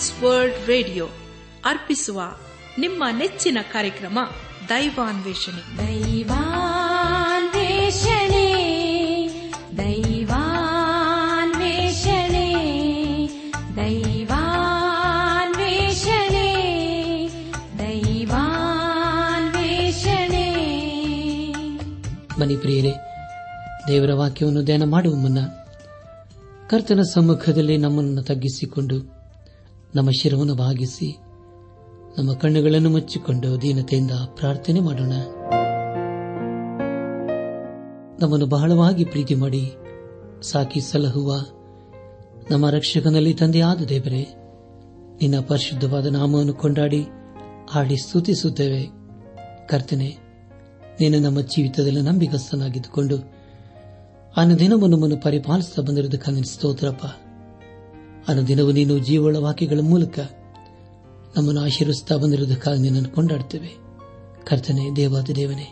Trans World radio ಅರ್ಪಿಸುವ ನಿಮ್ಮ ನೆಚ್ಚಿನ ಕಾರ್ಯಕ್ರಮ ದೈವಾನ್ವೇಷಣೆ. ದೈವಾನ್ವೇಷಣೆ ದೈವಾನ್ವೇಷಣೆ ದೈವಾನ್ವೇಷಣೆ ದೈವಾನ್ವೇಷಣೆ. ಮನಿ ಪ್ರಿಯರೇ ದೇವರ ವಾಕ್ಯವನ್ನು ಧ್ಯಾನ ಮಾಡುವ ಮುನ್ನ ಕರ್ತನ ಸಮ್ಮುಖದಲ್ಲಿ ನಮ್ಮನ್ನು ತಗ್ಗಿಸಿಕೊಂಡು ನಮ್ಮ ಶಿರವನ್ನು ಭಾಗಿಸಿ ನಮ್ಮ ಕಣ್ಣುಗಳನ್ನು ಮುಚ್ಚಿಕೊಂಡು ದೀನತೆಯಿಂದ ಪ್ರಾರ್ಥನೆ ಮಾಡೋಣ. ನಮ್ಮನ್ನು ಬಹಳವಾಗಿ ಪ್ರೀತಿ ಮಾಡಿ, ಸಾಕಿ ಸಲಹುವ ನಮ್ಮ ರಕ್ಷಕನಲ್ಲಿ ತಂದೆಯಾದ ದೇವರೇ, ನಿನ್ನ ಪರಿಶುದ್ಧವಾದ ನಾಮವನ್ನು ಕೊಂಡಾಡಿ ಹಾಡಿ ಸ್ತುತಿಸುತ್ತೇವೆ. ಕರ್ತನೆ, ನೀನು ನಮ್ಮ ಜೀವಿತದಲ್ಲಿ ನಂಬಿಗಸ್ತನಾಗಿದ್ದುಕೊಂಡು ಅನ್ನ ನಮ್ಮನ್ನು ಪರಿಪಾಲಿಸುತ್ತಾ ಬಂದಿರುವುದಕ್ಕೆ ಸ್ತೋತ್ರಪ್ಪ. ಅನುದಿನವೂ ನೀನು ಜೀವಳ ವಾಕ್ಯಗಳ ಮೂಲಕ ನಮ್ಮನ್ನು ಆಶೀರ್ವಿಸುತ್ತಾ ಬಂದಿರುವುದಕ್ಕಾಗಿ ನಿನ್ನನ್ನು ಕೊಂಡಾಡ್ತೇವೆ ಕರ್ತನೆ, ದೇವಾದ ದೇವನೇ,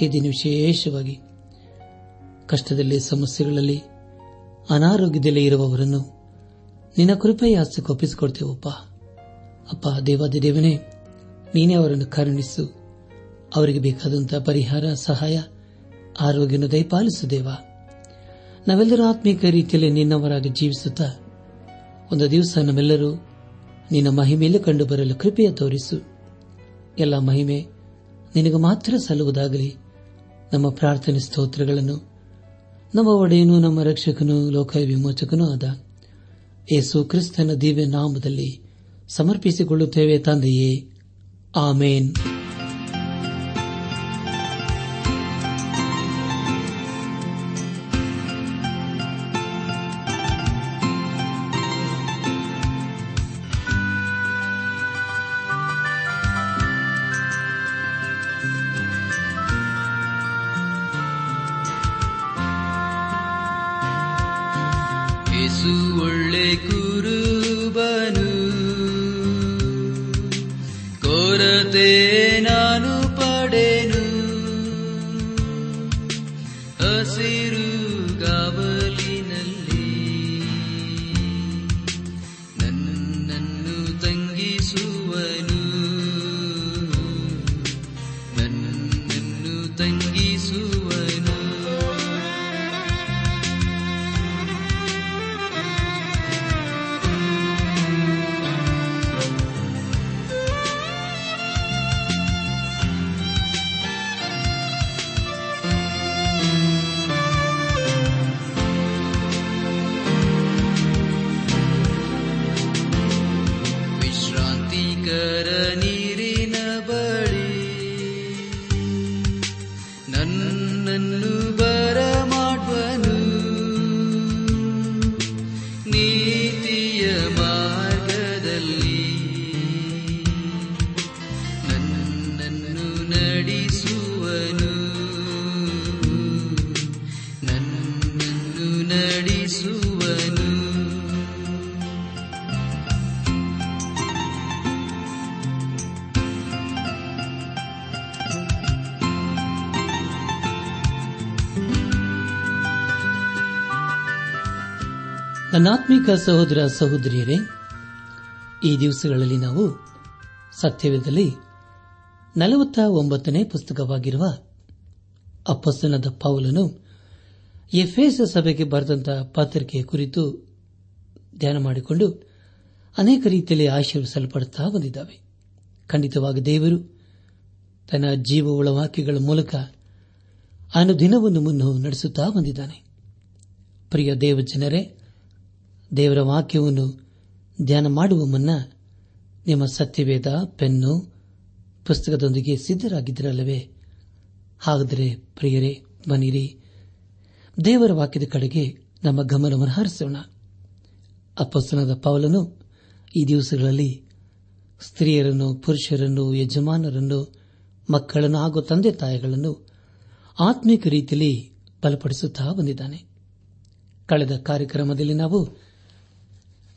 ಈ ದಿನ ವಿಶೇಷವಾಗಿ ಕಷ್ಟದಲ್ಲಿ, ಸಮಸ್ಯೆಗಳಲ್ಲಿ, ಅನಾರೋಗ್ಯದಲ್ಲಿ ಇರುವವರನ್ನು ನಿನ್ನ ಕೃಪೆಯ ಹಸ್ತಕ್ಕೆ ಒಪ್ಪಿಸಿಕೊಡ್ತೇವಪ್ಪ ಅಪ್ಪ. ದೇವಾದಿ ದೇವನೇ, ನೀನೇ ಅವರನ್ನು ಕರುಣಿಸು. ಅವರಿಗೆ ಬೇಕಾದಂತಹ ಪರಿಹಾರ, ಸಹಾಯ ಆರೋಗ್ಯನ ದಯಪಾಲಿಸು ದೇವ. ನಾವೆಲ್ಲರೂ ಆತ್ಮೀಕ ರೀತಿಯಲ್ಲಿ ನಿನ್ನವರಾಗಿ ಜೀವಿಸುತ್ತಾ ಒಂದು ದಿವಸ ನಮ್ಮೆಲ್ಲರೂ ನಿನ್ನ ಮಹಿಮೆಯಲ್ಲಿ ಕಂಡು ಬರಲು ಕೃಪೆಯ ತೋರಿಸು. ಎಲ್ಲ ಮಹಿಮೆ ನಿನಗೆ ಮಾತ್ರ ಸಲ್ಲುವುದಾಗಲಿ. ನಮ್ಮ ಪ್ರಾರ್ಥನೆ ಸ್ತೋತ್ರಗಳನ್ನು ನಮ್ಮ ಒಡೆಯನು, ನಮ್ಮ ರಕ್ಷಕನು ಲೋಕ ವಿಮೋಚಕನೂ ಆದ ಏಸು ಕ್ರಿಸ್ತನ ದಿವ್ಯ ನಾಮದಲ್ಲಿ ಸಮರ್ಪಿಸಿಕೊಳ್ಳುತ್ತೇವೆ ತಂದೆಯೇ. ಆಮೇನ್. ನನ್ನಾತ್ಮಿಕ ಸಹೋದರ ಸಹೋದರಿಯರೇ, ಈ ದಿವಸಗಳಲ್ಲಿ ನಾವು ಸತ್ಯವೇದದಲ್ಲಿ ನಲವತ್ತ ಒಂಬತ್ತನೇ ಪುಸ್ತಕವಾಗಿರುವ ಅಪ್ಪಸ್ತನದ ಪೌಲನು ಎಫ್ಎಸ್ ಸಭೆಗೆ ಬರೆದಂತಹ ಪತ್ರಿಕೆ ಕುರಿತು ಧ್ಯಾನ ಮಾಡಿಕೊಂಡು ಅನೇಕ ರೀತಿಯಲ್ಲಿ ಆಶೀರ್ವಿಸಲ್ಪಡುತ್ತಾ ಬಂದಿದ್ದಾವೆ. ಖಂಡಿತವಾಗಿ ದೇವರು ತನ್ನ ಜೀವವುಳ ವಾಕ್ಯಗಳ ಮೂಲಕ ಅನುದಿನವನ್ನು ಮುನ್ನು ನಡೆಸುತ್ತಾ ಬಂದಿದ್ದಾನೆ. ಪ್ರಿಯ ದೇವಜನರೇ ದೇವರ ವಾಕ್ಯವನ್ನು ಧ್ಯಾನ ಮಾಡುವ ಮುನ್ನ ನಿಮ್ಮ ಸತ್ಯವೇದ, ಪೆನ್ನು, ಪುಸ್ತಕದೊಂದಿಗೆ ಸಿದ್ಧರಾಗಿದ್ದರಲ್ಲವೇ? ಹಾಗಾದರೆ ಪ್ರಿಯರೇ ಬನ್ನಿರಿ ದೇವರ ವಾಕ್ಯದ ಕಡೆಗೆ ನಮ್ಮ ಗಮನವನ್ನು ಹರಿಸೋಣ. ಅಪ್ಪಸ್ತನದ ಪೌಲನು ಈ ದಿವಸಗಳಲ್ಲಿ ಸ್ತ್ರೀಯರನ್ನು, ಪುರುಷರನ್ನು, ಯಜಮಾನರನ್ನು, ಮಕ್ಕಳನ್ನು ಹಾಗೂ ತಂದೆ ತಾಯಿಗಳನ್ನು ಆತ್ಮಿಕ ರೀತಿಯಲ್ಲಿ ಬಲಪಡಿಸುತ್ತಾ ಬಂದಿದ್ದಾನೆ. ಕಳೆದ ಕಾರ್ಯಕ್ರಮದಲ್ಲಿ ನಾವು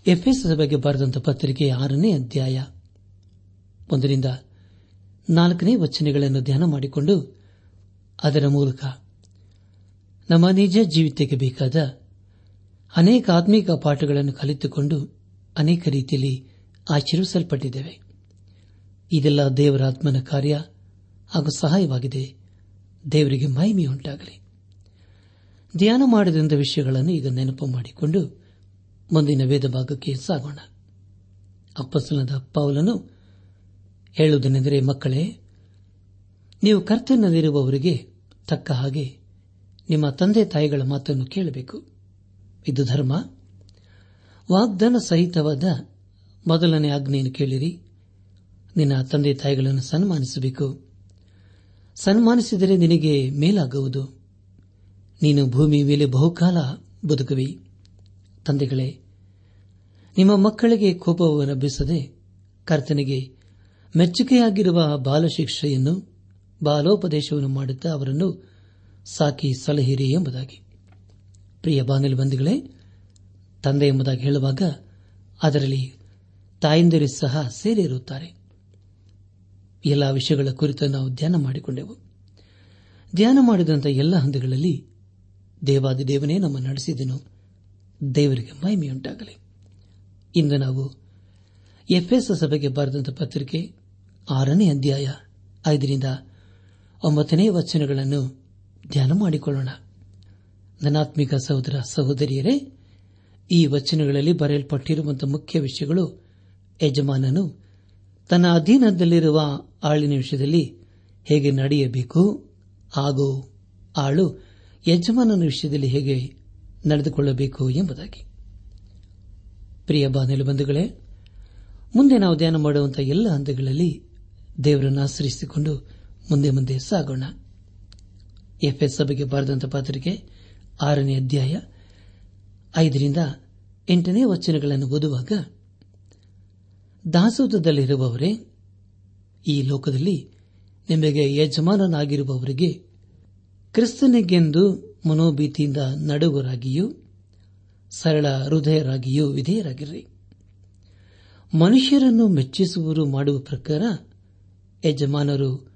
ಎಫ್ಎಸ್ ಬಗ್ಗೆ ಬರೆದಂತ ಪತ್ರಿಕೆ ಆರನೇ ಅಧ್ಯಾಯ. ಒಂದರಿಂದ ನಾಲ್ಕನೇ ವಚನಗಳನ್ನು ಧ್ಯಾನ ಮಾಡಿಕೊಂಡು ಅದರ ಮೂಲಕ ನಮ್ಮ ನಿಜ ಜೀವಿತಕ್ಕೆ ಬೇಕಾದ ಅನೇಕ ಆತ್ಮೀಕ ಪಾಠಗಳನ್ನು ಕಲಿತುಕೊಂಡು ಅನೇಕ ರೀತಿಯಲ್ಲಿ ಆಚರಿಸಲ್ಪಟ್ಟಿದ್ದೇವೆ ಇದೆಲ್ಲ ದೇವರ ಆತ್ಮನ ಕಾರ್ಯ ಹಾಗೂ ಸಹಾಯವಾಗಿದೆ. ದೇವರಿಗೆ ಮಹಿಮೆಯುಂಟಾಗಲಿ. ಧ್ಯಾನ ಮಾಡಿದಂಥ ವಿಷಯಗಳನ್ನು ಈಗ ನೆನಪು ಮಾಡಿಕೊಂಡು ಮುಂದಿನ ವೇದ ಭಾಗಕ್ಕೆ ಸಾಗೋಣ. ಅಪ್ಪಸಲದ ಪೌಲನು ಹೇಳುವುದೇನೆಂದರೆ, ಮಕ್ಕಳೇ, ನೀವು ಕರ್ತನಲ್ಲಿರುವವರಿಗೆ ತಕ್ಕ ಹಾಗೆ ನಿಮ್ಮ ತಂದೆ ತಾಯಿಗಳ ಮಾತನ್ನು ಕೇಳಬೇಕು. ಇದು ಧರ್ಮ. ವಾಗ್ದಾನ ಸಹಿತವಾದ ಮೊದಲನೇ ಆಜ್ಞೆಯನ್ನು ಕೇಳಿರಿ. ನಿನ್ನ ತಂದೆ ತಾಯಿಗಳನ್ನು ಸನ್ಮಾನಿಸಬೇಕು. ಸನ್ಮಾನಿಸಿದರೆ ನಿನಗೆ ಮೇಲಾಗುವುದು. ನೀನು ಭೂಮಿ ಮೇಲೆ ಬಹುಕಾಲ ಬದುಕುವಿ. ತಂದೆಗಳೇ, ನಿಮ್ಮ ಮಕ್ಕಳಿಗೆ ಕೋಪವು ರಬ್ಬಿಸದೆ ಕರ್ತನಿಗೆ ಮೆಚ್ಚುಗೆಯಾಗಿರುವ ಬಾಲಶಿಕ್ಷೆಯನ್ನು, ಬಾಲೋಪದೇಶವನ್ನು ಮಾಡುತ್ತಾ ಅವರನ್ನು ಸಾಕಿ ಸಲಹಿರಿ ಎಂಬುದಾಗಿ. ಪ್ರಿಯ ಬಾನಲಿ ಬಂಧುಗಳೇ, ತಂದೆ ಎಂಬುದಾಗಿ ಹೇಳುವಾಗ ಅದರಲ್ಲಿ ತಾಯಂದಿರು ಸಹ ಸೇರಿರುತ್ತಾರೆ. ಎಲ್ಲ ವಿಷಯಗಳ ಕುರಿತು ನಾವು ಧ್ಯಾನ ಮಾಡಿಕೊಂಡೆವು. ಧ್ಯಾನ ಮಾಡಿದಂಥ ಎಲ್ಲ ಹಂತಗಳಲ್ಲಿ ದೇವಾದಿ ದೇವನೇ ನಮ್ಮ ನಡೆಸಿದನು. ದೇವರಿಗೆ ಮಹಿಮೆಯುಂಟಾಗಲಿ ಇಂದು ನಾವು ಎಫ್ಎಸ್ ಸಭೆಗೆ ಬರೆದಂಥ ಪತ್ರಿಕೆ ಆರನೇ ಅಧ್ಯಾಯ ಐದರಿಂದ ಒಂಬತ್ತನೇ ವಚನಗಳನ್ನು ಧ್ಯಾನ ಮಾಡಿಕೊಳ್ಳೋಣ. ಧನಾತ್ಮಿಕ ಸಹೋದರ ಸಹೋದರಿಯರೇ, ಈ ವಚನಗಳಲ್ಲಿ ಬರೆಯಲ್ಪಟ್ಟಿರುವಂತಹ ಮುಖ್ಯ ವಿಷಯಗಳು ಯಜಮಾನನು ತನ್ನ ಅಧೀನದಲ್ಲಿರುವ ಆಳಿನ ವಿಷಯದಲ್ಲಿ ಹೇಗೆ ನಡೆಯಬೇಕು, ಹಾಗೂ ಆಳು ಯಜಮಾನನ ವಿಷಯದಲ್ಲಿ ಹೇಗೆ ನಡೆದುಕೊಳ್ಳಬೇಕು ಎಂಬುದಾಗಿ. ಪ್ರಿಯ ಬಾನೆಲು ಬಂಧುಗಳೇ, ಮುಂದೆ ನಾವು ಧ್ಯಾನ ಮಾಡುವಂತಹ ಎಲ್ಲ ಹಂತಗಳಲ್ಲಿ ದೇವರನ್ನು ಆಶ್ರಯಿಸಿಕೊಂಡು ಮುಂದೆ ಮುಂದೆ ಸಾಗೋಣ. ಎಫ್ಎಸ್ ಸಭೆಗೆ ಬರೆದಂಥ ಪಾತ್ರಿಕೆ ಆರನೇ ಅಧ್ಯಾಯ ಐದರಿಂದ ಎಂಟನೇ ವಚನಗಳನ್ನು ಓದುವಾಗ ದಾಸೋದದಲ್ಲಿರುವವರೇ ಈ ಲೋಕದಲ್ಲಿ ನಿಮಗೆ ಯಜಮಾನನಾಗಿರುವವರಿಗೆ ಕ್ರಿಸ್ತನಿಗೆಂದು ಮನೋಭೀತಿಯಿಂದ ನಡುವರಾಗಿಯೂ ಸರಳ ಹೃದಯರಾಗಿಯೂ ವಿಧೇಯರಾಗಿರ್ರಿ. ಮನುಷ್ಯರನ್ನು ಮೆಚ್ಚಿಸುವರು ಮಾಡುವ ಪ್ರಕಾರ ಯಜಮಾನರು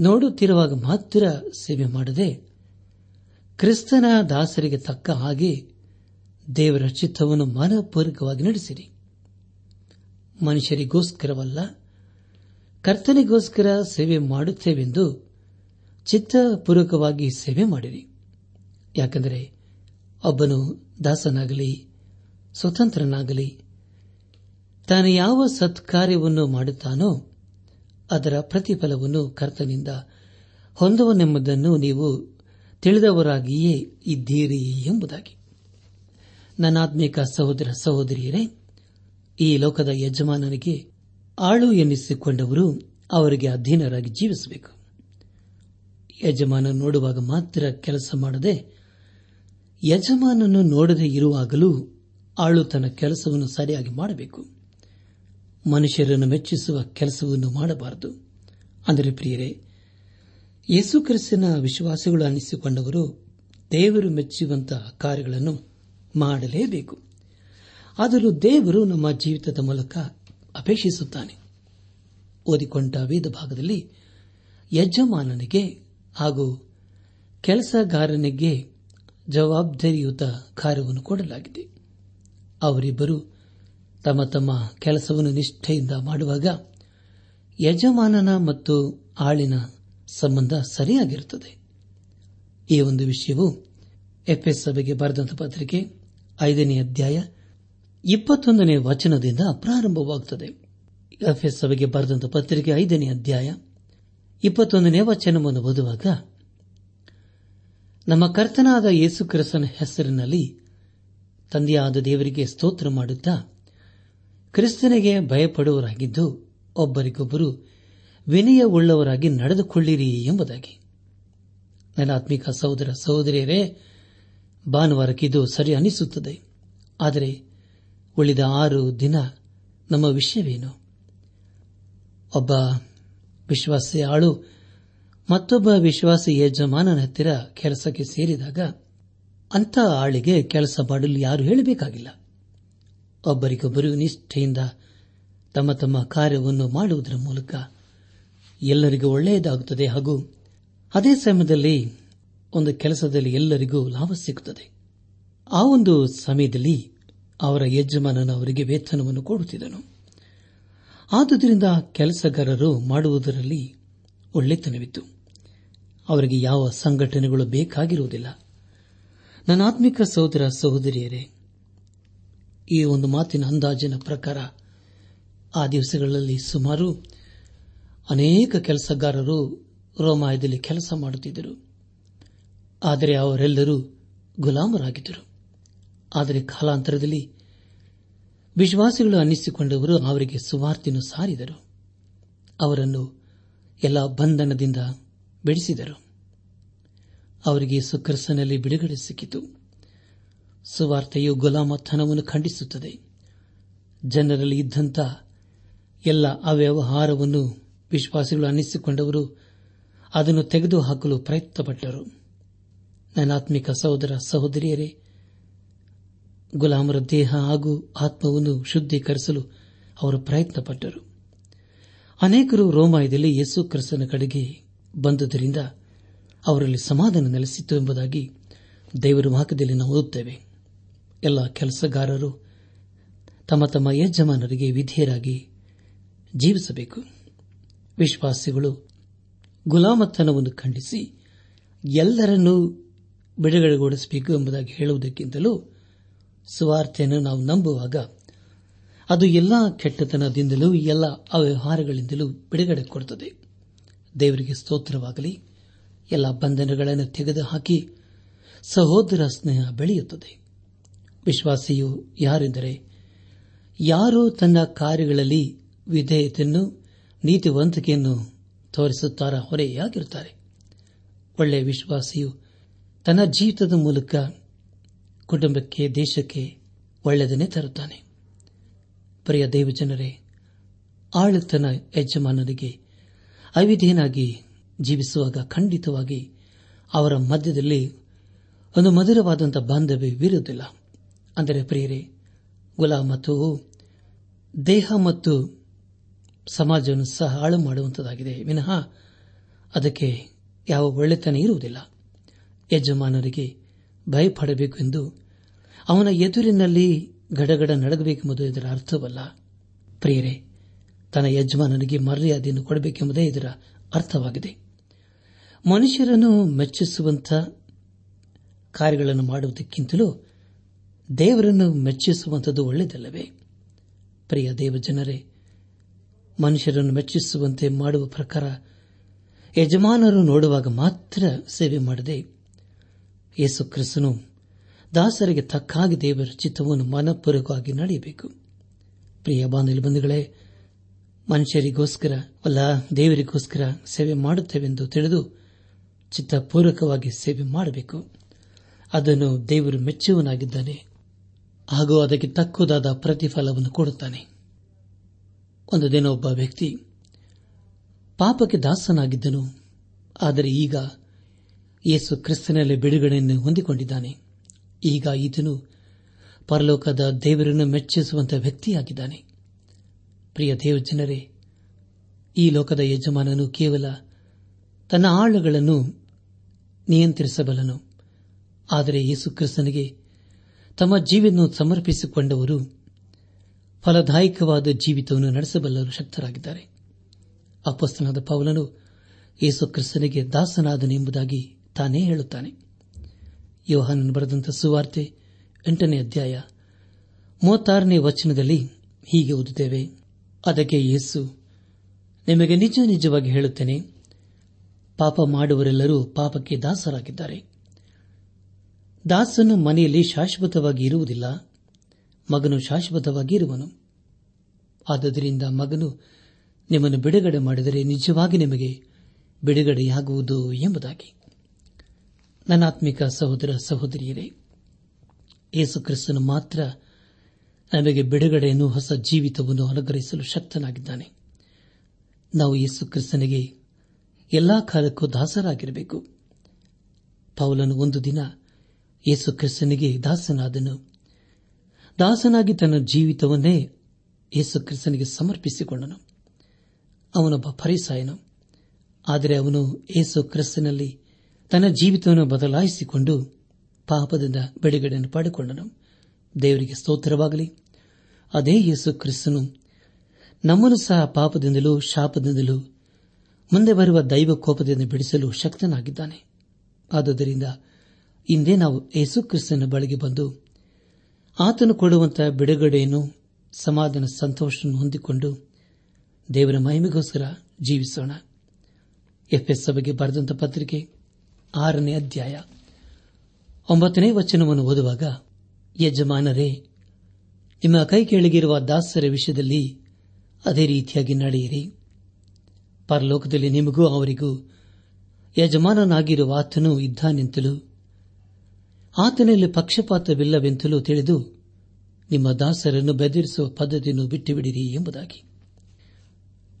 ನೋಡುತ್ತಿರುವಾಗ ಮಾತ್ರ ಸೇವೆ ಮಾಡದೆ, ಕ್ರಿಸ್ತನ ದಾಸರಿಗೆ ತಕ್ಕ ಹಾಗೆ ದೇವರ ಚಿತ್ತವನ್ನು ಮನಪೂರ್ವಕವಾಗಿ ನಡೆಸಿರಿ. ಮನುಷ್ಯರಿಗೋಸ್ಕರವಲ್ಲ, ಕರ್ತನಿಗೋಸ್ಕರ ಸೇವೆ ಮಾಡುತ್ತೇವೆಂದು ಚಿತ್ತಪೂರ್ವಕವಾಗಿ ಸೇವೆ ಮಾಡಿರಿ. ಯಾಕೆಂದರೆ ಒಬ್ಬನು ದಾಸನಾಗಲಿ, ಸ್ವತಂತ್ರನಾಗಲಿ, ತಾನು ಯಾವ ಸತ್ಕಾರ್ಯವನ್ನು ಮಾಡುತ್ತಾನೋ ಅದರ ಪ್ರತಿಫಲವನ್ನು ಕರ್ತನಿಂದ ಹೊಂದುವನೆಂಬುದನ್ನು ನೀವು ತಿಳಿದವರಾಗಿಯೇ ಇದ್ದೀರಿ ಎಂಬುದಾಗಿ. ನನ್ನಾತ್ಮೀಕ ಸಹೋದರ ಸಹೋದರಿಯರೇ, ಈ ಲೋಕದ ಯಜಮಾನನಿಗೆ ಆಳು ಎನ್ನಿಸಿಕೊಂಡವರು ಅವರಿಗೆ ಅಧೀನರಾಗಿ ಜೀವಿಸಬೇಕು. ಯಜಮಾನ ನೋಡುವಾಗ ಮಾತ್ರ ಕೆಲಸ ಮಾಡದೆ ಯಜಮಾನನ್ನು ನೋಡದೇ ಇರುವಾಗಲೂ ಆಳು ತನ್ನ ಕೆಲಸವನ್ನು ಸರಿಯಾಗಿ ಮಾಡಬೇಕು. ಮನುಷ್ಯರನ್ನು ಮೆಚ್ಚಿಸುವ ಕೆಲಸವನ್ನು ಮಾಡಬಾರದು. ಅಂದರೆ ಪ್ರಿಯರೇ, ಯೇಸು ಕ್ರಿಸ್ತನ ವಿಶ್ವಾಸಿಗಳು ಅನ್ನಿಸಿಕೊಂಡವರು ದೇವರು ಮೆಚ್ಚುವಂತಹ ಕಾರ್ಯಗಳನ್ನು ಮಾಡಲೇಬೇಕು. ಆದರೂ ದೇವರು ನಮ್ಮ ಜೀವಿತದ ಮೂಲಕ ಅಪೇಕ್ಷಿಸುತ್ತಾನೆ. ಓದಿಕೊಂಡ ವೇದ ಭಾಗದಲ್ಲಿ ಯಜಮಾನನಿಗೆ ಹಾಗೂ ಕೆಲಸಗಾರನಿಗೆ ಜವಾಬ್ದಾರಿಯುತ ಕಾರ್ಯವನ್ನು ಕೊಡಲಾಗಿದೆ. ಅವರಿಬ್ಬರು ತಮ್ಮ ತಮ್ಮ ಕೆಲಸವನ್ನು ನಿಷ್ಠೆಯಿಂದ ಮಾಡುವಾಗ ಯಜಮಾನನ ಮತ್ತು ಆಳಿನ ಸಂಬಂಧ ಸರಿಯಾಗಿರುತ್ತದೆ. ಈ ಒಂದು ವಿಷಯವು ಎಫ್ಎಸ್ ಸಭೆಗೆ ಬರೆದಂತ ಪತ್ರಿಕೆ ಐದನೇ ಅಧ್ಯಾಯ ಇಪ್ಪತ್ತೊಂದನೇ ವಚನದಿಂದ ಪ್ರಾರಂಭವಾಗುತ್ತದೆ. ಎಫ್ಎಸ್ ಸಭೆಗೆ ಬರೆದಂತ ಪತ್ರಿಕೆ ಐದನೇ ಅಧ್ಯಾಯ ಇಪ್ಪತ್ತೊಂದನೇ ವಚನವನ್ನು ಓದುವಾಗ ನಮ್ಮ ಕರ್ತನಾದ ಯೇಸು ಕ್ರಿಸ್ತನ ಹೆಸರಿನಲ್ಲಿ ತಂದೆಯಾದ ದೇವರಿಗೆ ಸ್ತೋತ್ರ ಮಾಡುತ್ತಾ ಕ್ರಿಸ್ತನಿಗೆ ಭಯಪಡುವರಾಗಿದ್ದು ಒಬ್ಬರಿಗೊಬ್ಬರು ವಿನಯವುಳ್ಳವರಾಗಿ ನಡೆದುಕೊಳ್ಳಿರಿ ಎಂಬುದಾಗಿ. ನನ್ನ ಆತ್ಮಿಕ ಸಹೋದರ ಸಹೋದರಿಯರೇ ಭಾನುವಾರಕ್ಕಿದು ಸರಿ ಅನಿಸುತ್ತದೆ. ಆದರೆ ಉಳಿದ ಆರು ದಿನ ನಮ್ಮ ವಿಷಯವೇನು? ಒಬ್ಬ ವಿಶ್ವಾಸಿ ಆಳು ಮತ್ತೊಬ್ಬ ವಿಶ್ವಾಸಿ ಯಜಮಾನನ ಹತ್ತಿರ ಕೆಲಸಕ್ಕೆ ಸೇರಿದಾಗ ಅಂಥ ಆಳಿಗೆ ಕೆಲಸ ಮಾಡಲು ಯಾರು ಹೇಳಬೇಕಾಗಿಲ್ಲ. ಒಬ್ಬರಿಗೊಬ್ಬರು ನಿಷ್ಠೆಯಿಂದ ತಮ್ಮ ತಮ್ಮ ಕಾರ್ಯವನ್ನು ಮಾಡುವುದರ ಮೂಲಕ ಎಲ್ಲರಿಗೂ ಒಳ್ಳೆಯದಾಗುತ್ತದೆ ಹಾಗೂ ಅದೇ ಸಮಯದಲ್ಲಿ ಒಂದು ಕೆಲಸದಲ್ಲಿ ಎಲ್ಲರಿಗೂ ಲಾಭ ಸಿಗುತ್ತದೆ. ಆ ಒಂದು ಸಮಯದಲ್ಲಿ ಅವರ ಯಜಮಾನನ ಅವರಿಗೆ ವೇತನವನ್ನು ಕೊಡುತ್ತಿದ್ದನು. ಆದುದರಿಂದ ಕೆಲಸಗಾರರು ಮಾಡುವುದರಲ್ಲಿ ಒಳ್ಳೆತನವಿತ್ತು. ಅವರಿಗೆ ಯಾವ ಸಂಘಟನೆಗಳು ಬೇಕಾಗಿರುವುದಿಲ್ಲ. ನನ್ನ ಆತ್ಮಿಕ ಸಹೋದರ ಸಹೋದರಿಯರೇ, ಈ ಒಂದು ಮಾತಿನ ಅಂದಾಜಿನ ಪ್ರಕಾರ ಆ ದಿವಸಗಳಲ್ಲಿ ಸುಮಾರು ಅನೇಕ ಕೆಲಸಗಾರರು ರೋಮಾಯದಲ್ಲಿ ಕೆಲಸ ಮಾಡುತ್ತಿದ್ದರು. ಆದರೆ ಅವರೆಲ್ಲರೂ ಗುಲಾಮರಾಗಿದ್ದರು. ಆದರೆ ಕಾಲಾಂತರದಲ್ಲಿ ವಿಶ್ವಾಸಿಗಳು ಅನ್ನಿಸಿಕೊಂಡವರು ಅವರಿಗೆ ಸುವಾರ್ತೆಯನ್ನು ಸಾರಿದರು. ಅವರನ್ನು ಎಲ್ಲ ಬಂಧನದಿಂದ ಬಿಡಿಸಿದರು ಅವರಿಗೆ ಸುಕ್ರಸ್ಸನಲ್ಲಿ ಬಿಡುಗಡೆ ಸಿಕ್ಕಿತು. ಸುವಾರ್ತೆಯು ಗುಲಾಮತನವನ್ನು ಖಂಡಿಸುತ್ತದೆ. ಜನರಲ್ಲಿ ಇದ್ದಂಥ ಎಲ್ಲ ಅವ್ಯವಹಾರವನ್ನು ವಿಶ್ವಾಸಿಗಳು ಅನ್ನಿಸಿಕೊಂಡವರು ಅದನ್ನು ತೆಗೆದುಹಾಕಲು ಪ್ರಯತ್ನಪಟ್ಟರು. ನನಾತ್ಮಿಕ ಸಹೋದರ ಸಹೋದರಿಯರೇ, ಗುಲಾಮರ ದೇಹ ಹಾಗೂ ಆತ್ಮವನ್ನು ಶುದ್ಧೀಕರಿಸಲು ಅವರು ಪ್ರಯತ್ನಪಟ್ಟರು. ಅನೇಕರು ರೋಮಾಯದಲ್ಲಿ ಯೇಸು ಕ್ರಿಸ್ತನ ಕಡೆಗೆ ಬಂದುದರಿಂದ ಅವರಲ್ಲಿ ಸಮಾಧಾನ ನೆಲೆಸಿತ್ತು ಎಂಬುದಾಗಿ ದೇವರ ವಾಕ್ಯದಲ್ಲಿ ನಾವು ಓದುತ್ತೇವೆ. ಎಲ್ಲ ಕೆಲಸಗಾರರು ತಮ್ಮ ತಮ್ಮ ಯಜಮಾನರಿಗೆ ವಿಧೇಯರಾಗಿ ಜೀವಿಸಬೇಕು. ವಿಶ್ವಾಸಿಗಳು ಗುಲಾಮತನವನ್ನು ಖಂಡಿಸಿ ಎಲ್ಲರನ್ನೂ ಬಿಡುಗಡೆಗೊಳಿಸಬೇಕು ಎಂಬುದಾಗಿ ಹೇಳುವುದಕ್ಕಿಂತಲೂ ಸುವಾರ್ತೆಯನ್ನು ನಾವು ನಂಬುವಾಗ ಅದು ಎಲ್ಲಾ ಕೆಟ್ಟತನದಿಂದಲೂ, ಎಲ್ಲ ಅವ್ಯವಹಾರಗಳಿಂದಲೂ ಬಿಡುಗಡೆ ಕೊಡುತ್ತದೆ. ದೇವರಿಗೆ ಸ್ತೋತ್ರವಾಗಲಿ. ಎಲ್ಲ ಬಂಧನಗಳನ್ನು ತೆಗೆದುಹಾಕಿ ಸಹೋದರ ಸ್ನೇಹ ಬೆಳೆಯುತ್ತದೆ. ವಿಶ್ವಾಸಿಯು ಯಾರೆಂದರೆ, ಯಾರು ತನ್ನ ಕಾರ್ಯಗಳಲ್ಲಿ ವಿಧೇಯತೆಯನ್ನು, ನೀತಿವಂತಿಕೆಯನ್ನು ತೋರಿಸುತ್ತಾರ ಹೊರೆಯಾಗಿರುತ್ತಾರೆ. ಒಳ್ಳೆಯ ವಿಶ್ವಾಸಿಯು ತನ್ನ ಜೀವಿತದ ಮೂಲಕ ಕುಟುಂಬಕ್ಕೆ, ದೇಶಕ್ಕೆ ಒಳ್ಳೆಯದನ್ನೇ ತರುತ್ತಾನೆ. ಪ್ರಿಯ ದೇವಜನರೇ, ಆಳುತನ ಯಜಮಾನನಿಗೆ ಅವಿಧೇನಾಗಿ ಜೀವಿಸುವಾಗ ಖಂಡಿತವಾಗಿ ಅವರ ಮಧ್ಯದಲ್ಲಿ ಒಂದು ಮಧುರವಾದಂಥ ಬಾಂಧವ್ಯವಿರುವುದಿಲ್ಲ ಅಂದರೆ ಪ್ರಿಯರೇ ಮತ್ತು ದೇಹ ಮತ್ತು ಸಮಾಜವನ್ನು ಸಹ ಹಾಳು ಮಾಡುವಂತದಾಗಿದೆ ವಿನಃ ಅದಕ್ಕೆ ಯಾವ ಒಳ್ಳೆತನ ಇರುವುದಿಲ್ಲ. ಯಜಮಾನರಿಗೆ ಭಯಪಡಬೇಕು ಎಂದು ಅವನ ಎದುರಿನಲ್ಲಿ ಗಡಗಡ ನಡಗಬೇಕೆಂಬುದು ಇದರ ಅರ್ಥವಲ್ಲ. ಪ್ರಿಯರೇ ತನ್ನ ಯಜಮಾನನಿಗೆ ಮರ್ಯಾದೆಯನ್ನು ಕೊಡಬೇಕೆಂಬುದೇ ಇದರ ಅರ್ಥವಾಗಿದೆ. ಮನುಷ್ಯರನ್ನು ಮೆಚ್ಚಿಸುವಂತ ಕಾರ್ಯಗಳನ್ನು ಮಾಡುವುದಕ್ಕಿಂತಲೂ ದೇವರನ್ನು ಮೆಚ್ಚಿಸುವಂಥದ್ದು ಒಳ್ಳೆಯದಲ್ಲವೇ? ಪ್ರಿಯ ದೇವಜನರೇ, ಮನುಷ್ಯರನ್ನು ಮೆಚ್ಚಿಸುವಂತೆ ಮಾಡುವ ಪ್ರಕಾರ ಯಜಮಾನರು ನೋಡುವಾಗ ಮಾತ್ರ ಸೇವೆ ಮಾಡದೆ ಯೇಸು ಕ್ರಿಸ್ತನು ದಾಸರಿಗೆ ತಕ್ಕಾಗಿ ದೇವರ ಚಿತ್ತವನ್ನು ಮನಪೂರ್ವಕವಾಗಿ ನಡೆಯಬೇಕು. ಪ್ರಿಯ ಬಾಂಧವ್ಯ ಬಂಧುಗಳೇ ಮನುಷ್ಯರಿಗೋಸ್ಕರ, ಅಲ್ಲ, ದೇವರಿಗೋಸ್ಕರ ಸೇವೆ ಮಾಡುತ್ತೇವೆಂದು ತಿಳಿದು ಚಿತ್ತಪೂರ್ವಕವಾಗಿ ಸೇವೆ ಮಾಡಬೇಕು. ಅದನ್ನು ದೇವರು ಮೆಚ್ಚುವನಾಗಿದ್ದಾನೆ ಹಾಗೂ ಅದಕ್ಕೆ ತಕ್ಕುದಾದ ಪ್ರತಿಫಲವನ್ನು ಕೊಡುತ್ತಾನೆ. ಒಂದು ದಿನ ಒಬ್ಬ ವ್ಯಕ್ತಿ ಪಾಪಕ್ಕೆ ದಾಸನಾಗಿದ್ದನು. ಆದರೆ ಈಗ ಯೇಸು ಕ್ರಿಸ್ತನಲ್ಲಿ ಬಿಡುಗಡೆಯನ್ನು ಹೊಂದಿಕೊಂಡಿದ್ದಾನೆ. ಈಗ ಈತನು ಪರಲೋಕದ ದೇವರನ್ನು ಮೆಚ್ಚಿಸುವಂತಹ ವ್ಯಕ್ತಿಯಾಗಿದ್ದಾನೆ. ಪ್ರಿಯ ದೇವಜನರೇ ಈ ಲೋಕದ ಯಜಮಾನನು ಕೇವಲ ತನ್ನ ಆಳುಗಳನ್ನು ನಿಯಂತ್ರಿಸಬಲ್ಲನು. ಆದರೆ ಯೇಸು ಕ್ರಿಸ್ತನಿಗೆ ತಮ್ಮ ಜೀವನ ಸಮರ್ಪಿಸಿಕೊಂಡವರು ಫಲದಾಯಕವಾದ ಜೀವಿತವನ್ನು ನಡೆಸಬಲ್ಲರು ಶಕ್ತರಾಗಿದ್ದಾರೆ. ಅಪಸ್ತನಾದ ಪೌಲನು ಯೇಸು ಕ್ರಿಸ್ತನಿಗೆ ದಾಸನಾದನೆಂಬುದಾಗಿ ತಾನೇ ಹೇಳುತ್ತಾನೆ. ಯೋಹಾನನ್ ಬರೆದಂತ ಸುವಾರ್ತೆ ಎಂಟನೇ ಅಧ್ಯಾಯ ಮೂವತ್ತಾರನೇ ವಚನದಲ್ಲಿ ಹೀಗೆ ಓದುತ್ತೇವೆ. ಅದಕ್ಕೆ ಯೇಸು, ನಿಮಗೆ ನಿಜ ನಿಜವಾಗಿ ಹೇಳುತ್ತೇನೆ, ಪಾಪ ಮಾಡುವರೆಲ್ಲರೂ ಪಾಪಕ್ಕೆ ದಾಸರಾಗಿದ್ದಾರೆ. ದಾಸನು ಮನೆಯಲ್ಲಿ ಶಾಶ್ವತವಾಗಿ ಇರುವುದಿಲ್ಲ, ಮಗನು ಶಾಶ್ವತವಾಗಿ ಇರುವನು. ಆದ್ದರಿಂದ ಮಗನು ನಿಮ್ಮನ್ನು ಬಿಡುಗಡೆ ಮಾಡಿದರೆ ನಿಜವಾಗಿ ನಿಮಗೆ ಬಿಡುಗಡೆಯಾಗುವುದು ಎಂಬುದಾಗಿ. ನನ್ನಾತ್ಮಿಕ ಸಹೋದರ ಸಹೋದರಿಯರೇ, ಯೇಸು ಕ್ರಿಸ್ತನು ಮಾತ್ರ ನಮಗೆ ಬಿಡುಗಡೆಯನ್ನು ಹೊಸ ಜೀವಿತವನ್ನು ಅನುಗ್ರಹಿಸಲು ಶಕ್ತನಾಗಿದ್ದಾನೆ. ನಾವು ಯೇಸು ಕ್ರಿಸ್ತನಿಗೆ ಎಲ್ಲಾ ಕಾಲಕ್ಕೂ ದಾಸರಾಗಿರಬೇಕು. ಪೌಲನು ಒಂದು ದಿನ ಯೇಸು ಕ್ರಿಸ್ತನಿಗೆ ದಾಸನಾದನು. ದಾಸನಾಗಿ ತನ್ನ ಜೀವಿತವನ್ನೇ ಯೇಸು ಕ್ರಿಸ್ತನಿಗೆ ಸಮರ್ಪಿಸಿಕೊಂಡನು. ಅವನೊಬ್ಬ ಪರಿಸಾಯನು ಆದರೆ ಅವನು ಯೇಸು ಕ್ರಿಸ್ತನಲ್ಲಿ ತನ್ನ ಜೀವಿತವನ್ನು ಬದಲಾಯಿಸಿಕೊಂಡು ಪಾಪದಿಂದ ಬಿಡುಗಡೆಯನ್ನು ಪಡೆದುಕೊಂಡನು. ದೇವರಿಗೆ ಸ್ತೋತ್ರವಾಗಲಿ. ಅದೇ ಯೇಸು ಕ್ರಿಸ್ತನು. ನಮ್ಮನ್ನು ಸಹ ಪಾಪದಿಂದಲೂ ಶಾಪದಿಂದಲೂ ಮುಂದೆ ಬರುವ ದೈವ ಕೋಪದಿಂದ ಬಿಡಿಸಲು ಶಕ್ತನಾಗಿದ್ದಾನೆ. ಆದುದರಿಂದ ಇಂದೇ ನಾವು ಯೇಸು ಕ್ರಿಸ್ತನ ಬಳಿಗೆ ಬಂದು ಆತನು ಕೊಡುವಂತಹ ಬಿಡುಗಡೆಯನ್ನು, ಸಮಾಧಾನ ಸಂತೋಷವನ್ನು ಹೊಂದಿಕೊಂಡು ದೇವರ ಮಹಿಮೆಗೋಸ್ಕರ ಜೀವಿಸೋಣ. ಎಫ್ಎಸ್ ಸಭೆಗೆ ಬರೆದಂತ ಪತ್ರಿಕೆ ಆರನೇ ಅಧ್ಯಾಯ ಒಂಬತ್ತನೇ ವಚನವನ್ನು ಓದುವಾಗ, ಯಜಮಾನರೇ ನಿಮ್ಮ ಕೈ ಕೆಳಗಿರುವ ದಾಸರ ವಿಷಯದಲ್ಲಿ ಅದೇ ರೀತಿಯಾಗಿ ನಡೆಯಿರಿ. ಪರಲೋಕದಲ್ಲಿ ನಿಮಗೂ ಅವರಿಗೂ ಯಜಮಾನನಾಗಿರುವ ಆತನು ಇದ್ದಾನೆಂತಲೂ, ಆತನಲ್ಲಿ ಪಕ್ಷಪಾತವಿಲ್ಲವೆಂತಲೂ ತಿಳಿದು ನಿಮ್ಮ ದಾಸರನ್ನು ಬೆದರಿಸುವ ಪದ್ಧತಿಯನ್ನು ಬಿಟ್ಟುಬಿಡಿರಿ ಎಂಬುದಾಗಿ.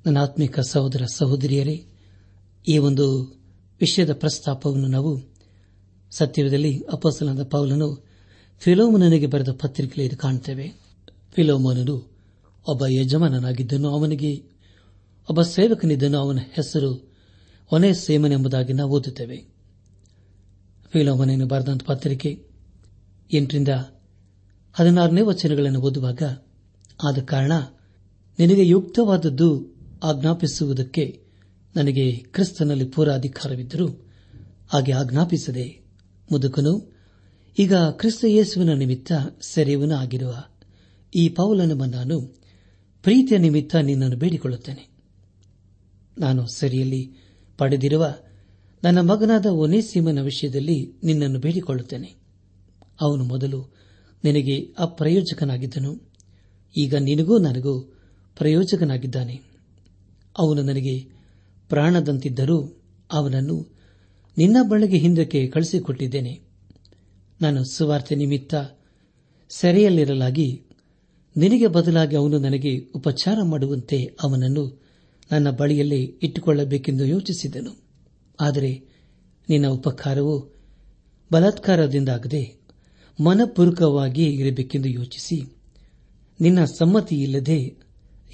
ನನ್ನ ಆತ್ಮಿಕ ಸಹೋದರ ಸಹೋದರಿಯರೇ, ಈ ಒಂದು ವಿಷಯದ ಪ್ರಸ್ತಾಪವನ್ನು ನಾವು ಸತ್ಯದಲ್ಲಿ ಅಪಸಲದ ಪೌಲನು ಫಿಲೋಮನನಿಗೆ ಬರೆದ ಪತ್ರಿಕೆಯಲ್ಲಿ ಕಾಣುತ್ತೇವೆ ಫಿಲೋಮನನು ಒಬ್ಬ ಯಜಮಾನನಾಗಿದ್ದನು. ಅವನಿಗೆ ಒಬ್ಬ ಸೇವಕನಿದ್ದನು. ಅವನ ಹೆಸರು ಒನೇ ಸೇಮನ್ ಎಂಬುದಾಗಿ ನಾವು ಓದುತ್ತೇವೆ. ಫಿಲೋಮನನ್ನು ಬರೆದಂತ ಪತ್ರಿಕೆ ಎಂಟರಿಂದ ಹದಿನಾರನೇ ವಚನಗಳನ್ನು ಓದುವಾಗ, ಆದ ಕಾರಣ ನಿನಗೆ ಯುಕ್ತವಾದದ್ದು ಆಜ್ಞಾಪಿಸುವುದಕ್ಕೆ ನನಗೆ ಕ್ರಿಸ್ತನಲ್ಲಿ ಪೂರ ಅಧಿಕಾರವಿದ್ದರೂ ಹಾಗೆ ಆಜ್ಞಾಪಿಸದೆ ಮುದುಕನು, ಈಗ ಕ್ರಿಸ್ತ ಯೇಸುವಿನ ನಿಮಿತ್ತ ಸೆರೆಯವನು ಆಗಿರುವ ಈ ಪೌಲನ ನಾನು ಪ್ರೀತಿಯ ನಿಮಿತ್ತ ನಿನ್ನನ್ನು ಬೇಡಿಕೊಳ್ಳುತ್ತೇನೆ. ನಾನು ಸರಿಯಲ್ಲಿ ಪಡೆದಿರುವ ನನ್ನ ಮಗನಾದ ಒನೇಸೀಮನ ವಿಷಯದಲ್ಲಿ ನಿನ್ನನ್ನು ಬೇಡಿಕೊಳ್ಳುತ್ತೇನೆ. ಅವನು ಮೊದಲು ನಿನಗೆ ಅಪ್ರಯೋಜಕನಾಗಿದ್ದನು, ಈಗ ನಿನಗೂ ನನಗೂ ಪ್ರಯೋಜಕನಾಗಿದ್ದಾನೆ. ಅವನು ನನಗೆ ಪ್ರಾಣದಂತಿದ್ದರೂ ಅವನನ್ನು ನಿನ್ನ ಬಳಿಗೆ ಹಿಂದಕ್ಕೆ ಕಳಿಸಿಕೊಟ್ಟಿದ್ದೇನೆ. ನಾನು ಸುವಾರ್ತೆ ನಿಮಿತ್ತ ಸೆರೆಯಲ್ಲಿರಲಾಗಿ ನಿನಗೆ ಬದಲಾಗಿ ಅವನು ನನಗೆ ಉಪಚಾರ ಮಾಡುವಂತೆ ಅವನನ್ನು ನನ್ನ ಬಳಿಯಲ್ಲಿ ಇಟ್ಟುಕೊಳ್ಳಬೇಕೆಂದು ಯೋಚಿಸಿದನು. ಆದರೆ ನಿನ್ನ ಉಪಕಾರವು ಬಲಾತ್ಕಾರದಿಂದಾಗದೆ ಮನಪೂರ್ವಕವಾಗಿ ಇರಬೇಕೆಂದು ಯೋಚಿಸಿ. ನಿನ್ನ ಸಮ್ಮತಿ ಇಲ್ಲದೆ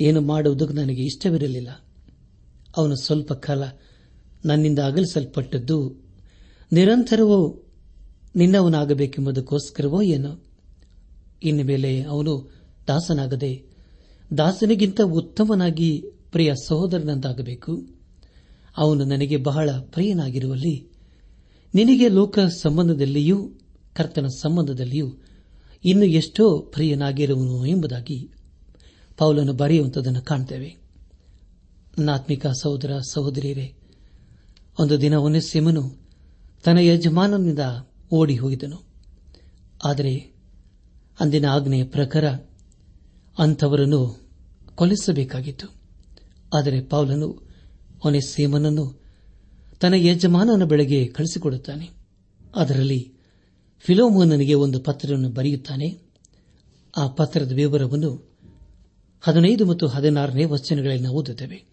ಏನು ಮಾಡುವುದಕ್ಕೆ ನನಗೆ ಇಷ್ಟವಿರಲಿಲ್ಲ. ಅವನು ಸ್ವಲ್ಪ ಕಾಲ ನನ್ನಿಂದ ಅಗಲಿಸಲ್ಪಟ್ಟದ್ದು ನಿರಂತರವೂ ನಿನ್ನವನಾಗಬೇಕೆಂಬುದಕ್ಕೋಸ್ಕರವೋ ಏನೋ. ಇನ್ನು ಮೇಲೆ ಅವನು ದಾಸನಾಗದೆ ದಾಸನಿಗಿಂತ ಉತ್ತಮನಾಗಿ ಪ್ರಿಯ ಸಹೋದರನಂತಾಗಬೇಕು. ಅವನು ನನಗೆ ಬಹಳ ಪ್ರಿಯನಾಗಿರುವಲ್ಲಿ ನಿನಗೆ ಲೋಕ ಸಂಬಂಧದಲ್ಲಿಯೂ ಕರ್ತನ ಸಂಬಂಧದಲ್ಲಿಯೂ ಇನ್ನು ಎಷ್ಟೋ ಪ್ರಿಯನಾಗಿರುವನು ಎಂಬುದಾಗಿ ಪೌಲನು ಬರೆಯುವಂತದನ್ನು ಕಾಣ್ತೇವೆ. ನಾತ್ಮಿಕ ಸಹೋದರ ಸಹೋದರಿಯರೇ, ಒಂದು ದಿನ ಒನೆಸ್ಸಿಮನು ತನ್ನ ಯಜಮಾನನಿಂದ ಓಡಿ ಹೋಗಿದನು ಆದರೆ ಅಂದಿನ ಆಜ್ಞೆಯ ಪ್ರಕಾರ ಅಂಥವರನ್ನು ಕೊಲಿಸಬೇಕಾಗಿತ್ತು ಆದರೆ ಪೌಲನು ಒನೆಸ್ಸೇಮನನ್ನು ತನ್ನ ಯಜಮಾನನ ಬೆಳೆಗೆ ಕಳಿಸಿಕೊಡುತ್ತಾನೆ. ಅದರಲ್ಲಿ ಫಿಲೋಮೋನನಿಗೆ ಒಂದು ಪತ್ರವನ್ನು ಬರೆಯುತ್ತಾನೆ. ಆ ಪತ್ರದ ವಿವರವನ್ನು ಹದಿನೈದು ಮತ್ತು ಹದಿನಾರನೇ ವಚನಗಳಲ್ಲಿ ನಾವು ಓದುತ್ತೇವೆ.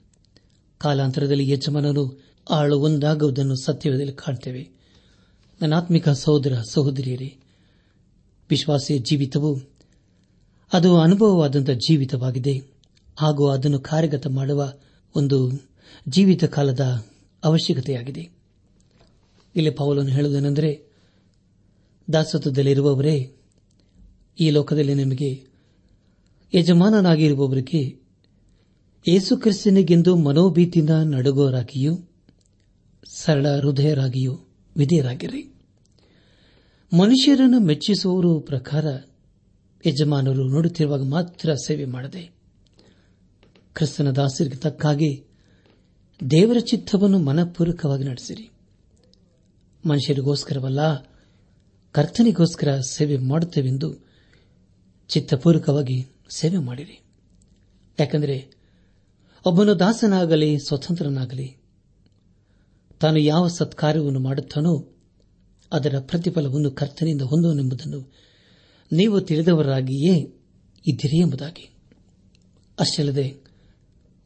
ಕಾಲಾಂತರದಲ್ಲಿ ಯಜಮಾನನು ಆಳು ಒಂದಾಗುವುದನ್ನು ಸತ್ಯದಲ್ಲಿ ಕಾಣ್ತೇವೆ. ನನ್ನಾತ್ಮಿಕ ಸಹೋದರ ಸಹೋದರಿಯರೇ, ವಿಶ್ವಾಸಿಯ ಜೀವಿತವು ಅದು ಅನುಭವವಾದಂಥ ಜೀವಿತವಾಗಿದೆ. ಹಾಗೂ ಅದನ್ನು ಕಾರ್ಯಗತ ಮಾಡುವ ಒಂದು ಜೀವಿತ ಕಾಲದ ಅವಶ್ಯಕತೆಯಾಗಿದೆ. ಇಲ್ಲಿ ಪೌಲನ್ನು ಹೇಳುವುದೇನೆಂದರೆ, ದಾಸತ್ವದಲ್ಲಿರುವವರೇ, ಈ ಲೋಕದಲ್ಲಿ ನಿಮಗೆ ಯಜಮಾನನಾಗಿರುವವರಿಗೆ ಯೇಸುಕ್ರಿಸ್ತನಿಗೆಂದು ಮನೋಭೀತಿಯಿಂದ ನಡುಗೋರಾಗಿಯೂ, ಸರಳ ಹೃದಯರಾಗಿಯೂ ವಿಧೇಯರಾಗಿರಿ. ಮನುಷ್ಯರನ್ನು ಮೆಚ್ಚಿಸುವವರು ಪ್ರಕಾರ ಯಜಮಾನರು ನೋಡುತ್ತಿರುವಾಗ ಮಾತ್ರ ಸೇವೆ ಮಾಡದೆ ಕ್ರಿಸ್ತನ ದಾಸರಿಗೆ ತಕ್ಕಾಗಿ ದೇವರ ಚಿತ್ತವನ್ನು ಮನಪೂರ್ವಕವಾಗಿ ನಡೆಸಿರಿ. ಮನುಷ್ಯರಿಗೋಸ್ಕರವಲ್ಲ, ಕರ್ತನಿಗೋಸ್ಕರ ಸೇವೆ ಮಾಡುತ್ತೇವೆಂದು ಚಿತ್ತಪೂರ್ವಕವಾಗಿ ಸೇವೆ ಮಾಡಿರಿ. ಯಾಕೆಂದರೆ ಒಬ್ಬನು ದಾಸನಾಗಲಿ, ಸ್ವತಂತ್ರನಾಗಲಿ, ತಾನು ಯಾವ ಸತ್ಕಾರ್ಯವನ್ನು ಮಾಡುತ್ತಾನೋ ಅದರ ಪ್ರತಿಫಲವನ್ನು ಕರ್ತನಿಂದ ಹೊಂದುವನೆಂಬುದನ್ನು ನೀವು ತಿಳಿದವರಾಗಿಯೇ ಇದ್ದೀರಿ ಎಂಬುದಾಗಿ. ಅಷ್ಟಲ್ಲದೆ,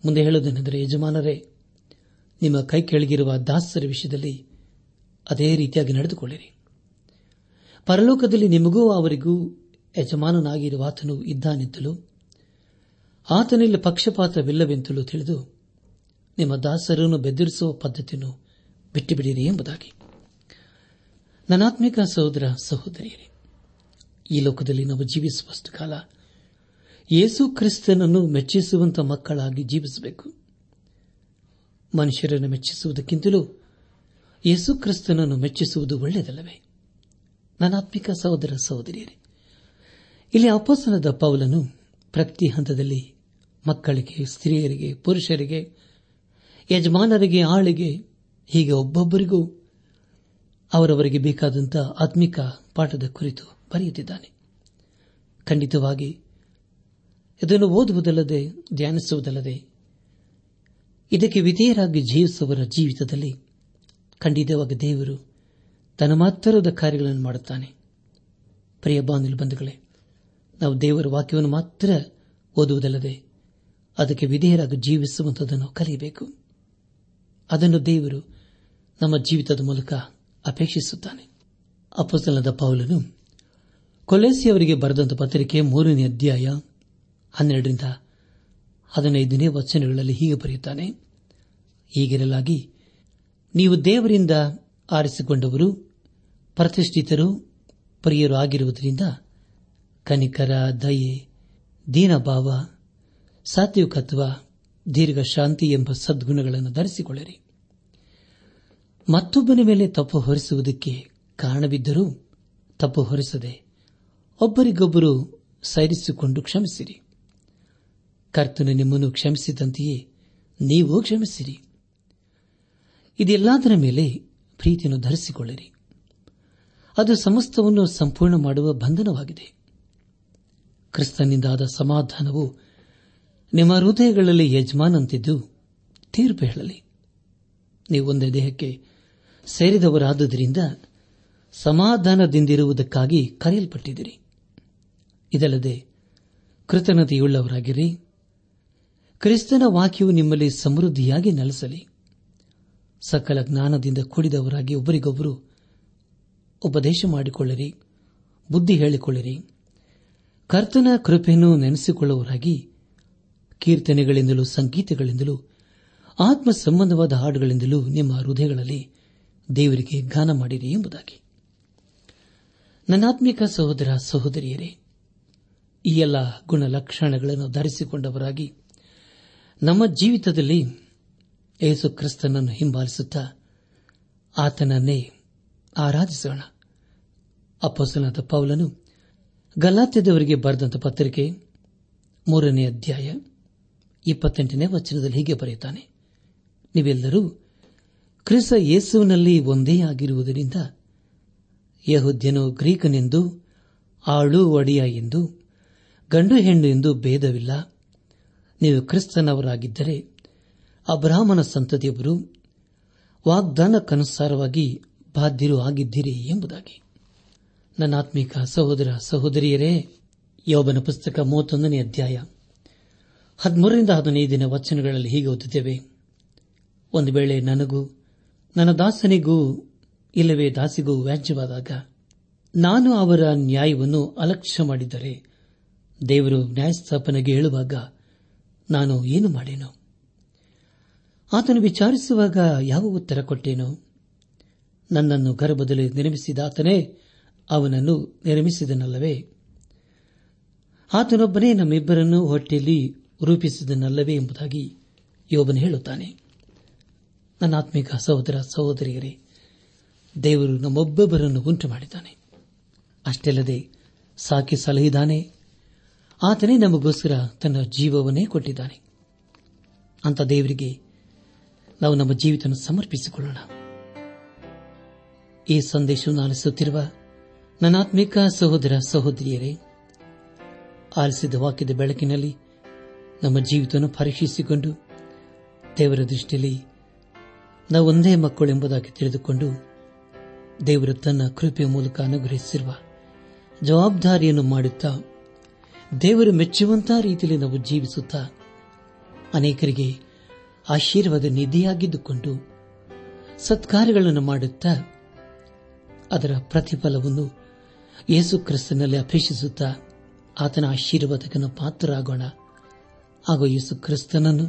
ಮುಂದೆ ಹೇಳುವುದೇನೆಂದರೆ, ಯಜಮಾನರೇ, ನಿಮ್ಮ ಕೈ ಕೆಳಗಿರುವ ದಾಸರ ವಿಷಯದಲ್ಲಿ ಅದೇ ರೀತಿಯಾಗಿ ನಡೆದುಕೊಳ್ಳಿರಿ. ಪರಲೋಕದಲ್ಲಿ ನಿಮಗೂ ಅವರಿಗೂ ಯಜಮಾನನಾಗಿರುವ ಆತನು ಇದ್ದಾನೆಂತಲೂ, ಆತನಲ್ಲಿ ಪಕ್ಷಪಾತವಿಲ್ಲವೆಂತಲೂ ತಿಳಿದು ನಿಮ್ಮ ದಾಸರನ್ನು ಬೆದರಿಸುವ ಪದ್ಧತಿಯನ್ನು ಬಿಟ್ಟುಬಿಡಿರಿ ಎಂಬುದಾಗಿ. ನನಾತ್ಮಿಕ ಸಹೋದರ ಸಹೋದರಿಯರೇ ಈ ಲೋಕದಲ್ಲಿ ನಾವು ಜೀವಿಸುವಷ್ಟು ಕಾಲ ಯೇಸು ಕ್ರಿಸ್ತನನ್ನು ಮೆಚ್ಚಿಸುವಂತ ಮಕ್ಕಳಾಗಿ ಜೀವಿಸಬೇಕು. ಮನುಷ್ಯರನ್ನು ಮೆಚ್ಚಿಸುವುದಕ್ಕಿಂತಲೂ ಯೇಸು ಕ್ರಿಸ್ತನನ್ನು ಮೆಚ್ಚಿಸುವುದು ಒಳ್ಳೆಯದಲ್ಲವೇ? ನನಾತ್ಮಿಕ ಸಹೋದರ ಸಹೋದರಿಯರೇ, ಇಲ್ಲಿ ಅಪೋಸನದ ಪೌಲನು ಪ್ರತಿ ಹಂತದಲ್ಲಿ ಮಕ್ಕಳಿಗೆ, ಸ್ತ್ರೀಯರಿಗೆ, ಪುರುಷರಿಗೆ, ಯಜಮಾನರಿಗೆ, ಆಳಿಗೆ, ಹೀಗೆ ಒಬ್ಬೊಬ್ಬರಿಗೂ ಅವರವರಿಗೆ ಬೇಕಾದಂಥ ಆತ್ಮಿಕ ಪಾಠದ ಕುರಿತು ಬರೆಯುತ್ತಿದ್ದಾನೆ. ಖಂಡಿತವಾಗಿ, ಇದನ್ನು ಓದುವುದಲ್ಲದೆ, ಧ್ಯಾನಿಸುವುದಲ್ಲದೆ, ಇದಕ್ಕೆ ವಿಧೇಯರಾಗಿ ಜೀವಿಸುವವರ ಜೀವಿತದಲ್ಲಿ ಖಂಡಿತವಾಗಿ ದೇವರು ತನ್ನ ಮಾತ್ರದ ಕಾರ್ಯಗಳನ್ನು ಮಾಡುತ್ತಾನೆ. ಪ್ರಿಯ ಬಾಂಧಲು ಬಂಧುಗಳೇ, ನಾವು ದೇವರ ವಾಕ್ಯವನ್ನು ಮಾತ್ರ ಓದುವುದಲ್ಲದೆ, ಅದಕ್ಕೆ ವಿಧೇಯರಾಗಿ ಜೀವಿಸುವಂತದನ್ನು ಕಲಿಯಬೇಕು. ಅದನ್ನು ದೇವರು ನಮ್ಮ ಜೀವಿತದ ಮೂಲಕ ಅಪೇಕ್ಷಿಸುತ್ತಾನೆ. ಅಪಸಲದ ಪೌಲನು ಕೊಲೆಸಿಯವರಿಗೆ ಬರೆದಂತ ಪತ್ರಿಕೆ ಮೂರನೇ ಅಧ್ಯಾಯ ಹನ್ನೆರಡರಿಂದ ಹದಿನೈದನೇ ವಚನಗಳಲ್ಲಿ ಹೀಗೆ ಬರೆಯುತ್ತಾನೆ, ಹೀಗಿರಲಾಗಿ, ನೀವು ದೇವರಿಂದ ಆರಿಸಿಕೊಂಡವರು, ಪ್ರತಿಷ್ಠಿತರು, ಪ್ರಿಯರು ಆಗಿರುವುದರಿಂದ ಕನಿಕರ, ದಯೆ, ದೀನಭಾವ, ಸಾತ್ವಿಕತ್ವ ದೀರ್ಘ ಶಾಂತಿ ಎಂಬ ಸದ್ಗುಣಗಳನ್ನು ಧರಿಸಿಕೊಳ್ಳಿರಿ. ಮತ್ತೊಬ್ಬನ ಮೇಲೆ ತಪ್ಪು ಹೊರಿಸುವುದಕ್ಕೆ ಕಾರಣವಿದ್ದರೂ ತಪ್ಪು ಹೊರಿಸದೆ ಒಬ್ಬರಿಗೊಬ್ಬರು ಸೈರಿಸಿಕೊಂಡು ಕ್ಷಮಿಸಿರಿ. ಕರ್ತನು ನಿಮ್ಮನ್ನು ಕ್ಷಮಿಸಿದಂತೆಯೇ ನೀವು ಕ್ಷಮಿಸಿರಿ. ಇದೆಲ್ಲದರ ಮೇಲೆ ಪ್ರೀತಿಯನ್ನು ಧರಿಸಿಕೊಳ್ಳಿರಿ. ಅದು ಸಮಸ್ತವನ್ನು ಸಂಪೂರ್ಣ ಮಾಡುವ ಬಂಧನವಾಗಿದೆ. ಕ್ರಿಸ್ತನಿಂದಾದ ಸಮಾಧಾನವು ನಿಮ್ಮ ಹೃದಯಗಳಲ್ಲಿ ಯಜಮಾನಂತಿದ್ದು ತೀರ್ಪು ಹೇಳಲಿ. ನೀವು ಒಂದೇ ದೇಹಕ್ಕೆ ಸೇರಿದವರಾದುದರಿಂದ ಸಮಾಧಾನದಿಂದಿರುವುದಕ್ಕಾಗಿ ಕರೆಯಲ್ಪಟ್ಟಿದ್ದೀರಿ. ಇದಲ್ಲದೆ ಕೃತಜ್ಞತೆಯುಳ್ಳವರಾಗಿರಿ. ಕ್ರಿಸ್ತನ ವಾಕ್ಯವು ನಿಮ್ಮಲ್ಲಿ ಸಮೃದ್ಧಿಯಾಗಿ ನೆಲೆಸಲಿ. ಸಕಲ ಜ್ಞಾನದಿಂದ ಕೂಡಿದವರಾಗಿ ಒಬ್ಬರಿಗೊಬ್ಬರು ಉಪದೇಶ ಮಾಡಿಕೊಳ್ಳಿರಿ, ಬುದ್ಧಿ ಹೇಳಿಕೊಳ್ಳಿರಿ. ಕರ್ತನ ಕೃಪೆಯನ್ನು ನೆನೆಸಿಕೊಳ್ಳುವವರಾಗಿ ಕೀರ್ತನೆಗಳಿಂದಲೂ ಸಂಗೀತಗಳಿಂದಲೂ ಆತ್ಮ ಸಂಬಂಧವಾದ ಹಾಡುಗಳಿಂದಲೂ ನಿಮ್ಮ ಹೃದಯಗಳಲ್ಲಿ ದೇವರಿಗೆ ಗಾನ ಮಾಡಿರಿ ಎಂಬುದಾಗಿ. ನನ್ನಾತ್ಮಿಕ ಸಹೋದರ ಸಹೋದರಿಯರೇ ಈ ಎಲ್ಲ ಗುಣಲಕ್ಷಣಗಳನ್ನು ಧರಿಸಿಕೊಂಡವರಾಗಿ ನಮ್ಮ ಜೀವಿತದಲ್ಲಿ ಯೇಸು ಕ್ರಿಸ್ತನನ್ನು ಹಿಂಬಾಲಿಸುತ್ತಾ ಆತನನ್ನೇ ಆರಾಧಿಸೋಣ. ಅಪ್ಪಸನಾದ ಪೌಲನು ಗಲಾತ್ಯದವರಿಗೆ ಬರೆದಂತ ಪತ್ರಿಕೆ ಮೂರನೇ ಅಧ್ಯಾಯ ಇಪ್ಪತ್ತೆಂಟನೇ ವಚನದಲ್ಲಿ ಹೀಗೆ ಬರೆಯುತ್ತಾನೆ. ನೀವೆಲ್ಲರೂ ಕ್ರಿಸ್ತ ಯೇಸುವಿನಲ್ಲಿ ಒಂದೇ ಆಗಿರುವುದರಿಂದ ಯಹುದ್ಯನು ಗ್ರೀಕನೆಂದು ಆಳು ಒಡೆಯ ಎಂದು ಗಂಡು ಹೆಣ್ಣು ಎಂದು ಭೇದವಿಲ್ಲ. ನೀವು ಕ್ರಿಸ್ತನವರಾಗಿದ್ದರೆ ಅಬ್ರಾಹ್ಮನ ಸಂತತಿಯೊಬ್ಬರು ವಾಗ್ದಾನಕ್ಕನುಸಾರವಾಗಿ ಬಾಧ್ಯರು ಆಗಿದ್ದೀರಿ ಎಂಬುದಾಗಿ. ನನ್ನಾತ್ಮೀಕ ಸಹೋದರ ಸಹೋದರಿಯರೇ, ಯೋಬನ ಪುಸ್ತಕ ಮೂವತ್ತೊಂದನೇ ಅಧ್ಯಾಯ ಹದಿಮೂರರಿಂದ ಹದಿನೈದಿನ ವಚನಗಳಲ್ಲಿ ಹೀಗೆ ಓದುತ್ತೇವೆ. ಒಂದು ವೇಳೆ ನನಗೂ, ನನ್ನ ದಾಸನಿಗೂ, ಇಲ್ಲವೇ ದಾಸಿಗೂ ವ್ಯಾಜ್ಯವಾದಾಗ, ನಾನು ಅವರ ನ್ಯಾಯವನ್ನು ಅಲಕ್ಷ್ಯ ಮಾಡಿದ್ದರೆ ದೇವರು ನ್ಯಾಯಸ್ಥಾಪನೆಗೆ ಹೇಳುವಾಗ ನಾನು ಏನು ಮಾಡೇನು? ಆತನು ವಿಚಾರಿಸುವಾಗ ಯಾವ ಉತ್ತರ ಕೊಟ್ಟೇನು? ನನ್ನನ್ನು ಗರ್ಭದಲ್ಲಿ ನಿರ್ಮಿಸಿದ ಆತನೇ ಅವನನ್ನು ನಿರ್ಮಿಸಿದನಲ್ಲವೇ? ಆತನೊಬ್ಬನೇ ನಮ್ಮಿಬ್ಬರನ್ನು ಹೊಟ್ಟೆಯಲ್ಲಿ ರೂಪಿಸಿದನಲ್ಲವೇ ಎಂಬುದಾಗಿ ಯೋಬನು ಹೇಳುತ್ತಾನೆ. ನನ್ನ ಆತ್ಮಿಕ ಸಹೋದರ ಸಹೋದರಿಯರೇ, ದೇವರು ನಮ್ಮೊಬ್ಬೊಬ್ಬರನ್ನು ಉಂಟು ಮಾಡಿದ್ದಾನೆ ಅಷ್ಟಲ್ಲದೆ ಸಾಕಿ ಸಲಹಿದ್ದಾನೆ ಆತನೇ ನಮಗೋಸ್ಕರ ತನ್ನ ಜೀವವನ್ನೇ ಕೊಟ್ಟಿದ್ದಾನೆ. ಅಂತ ದೇವರಿಗೆ ನಾವು ನಮ್ಮ ಜೀವಿತ ಸಮರ್ಪಿಸಿಕೊಳ್ಳೋಣ. ಈ ಸಂದೇಶವನ್ನು ಆಲಿಸುತ್ತಿರುವ ನನಾತ್ಮಿಕ ಸಹೋದರ ಸಹೋದರಿಯರೇ, ಆಲಿಸಿದ ವಾಕ್ಯದ ಬೆಳಕಿನಲ್ಲಿ ನಮ್ಮ ಜೀವಿತವನ್ನು ಪರೀಕ್ಷಿಸಿಕೊಂಡು ದೇವರ ದೃಷ್ಟಿಯಲ್ಲಿ ನಾವು ಒಂದೇ ಮಕ್ಕಳು ಎಂಬುದಾಗಿ ತಿಳಿದುಕೊಂಡು ದೇವರು ತನ್ನ ಕೃಪೆಯ ಮೂಲಕ ಅನುಗ್ರಹಿಸಿರುವ ಜವಾಬ್ದಾರಿಯನ್ನು ಮಾಡುತ್ತಾ ದೇವರು ಮೆಚ್ಚುವಂತಹ ರೀತಿಯಲ್ಲಿ ನಾವು ಜೀವಿಸುತ್ತಾ ಅನೇಕರಿಗೆ ಆಶೀರ್ವಾದ ನಿಧಿಯಾಗಿದ್ದುಕೊಂಡು ಸತ್ಕಾರ್ಯಗಳನ್ನು ಮಾಡುತ್ತಾ ಅದರ ಪ್ರತಿಫಲವನ್ನು ಯೇಸು ಕ್ರಿಸ್ತನಲ್ಲಿ ಅಪೇಕ್ಷಿಸುತ್ತಾ ಆತನ ಆಶೀರ್ವಾದಕನ ಪಾತ್ರರಾಗೋಣ. ಹಾಗೂ ಯೇಸು ಕ್ರಿಸ್ತನನ್ನು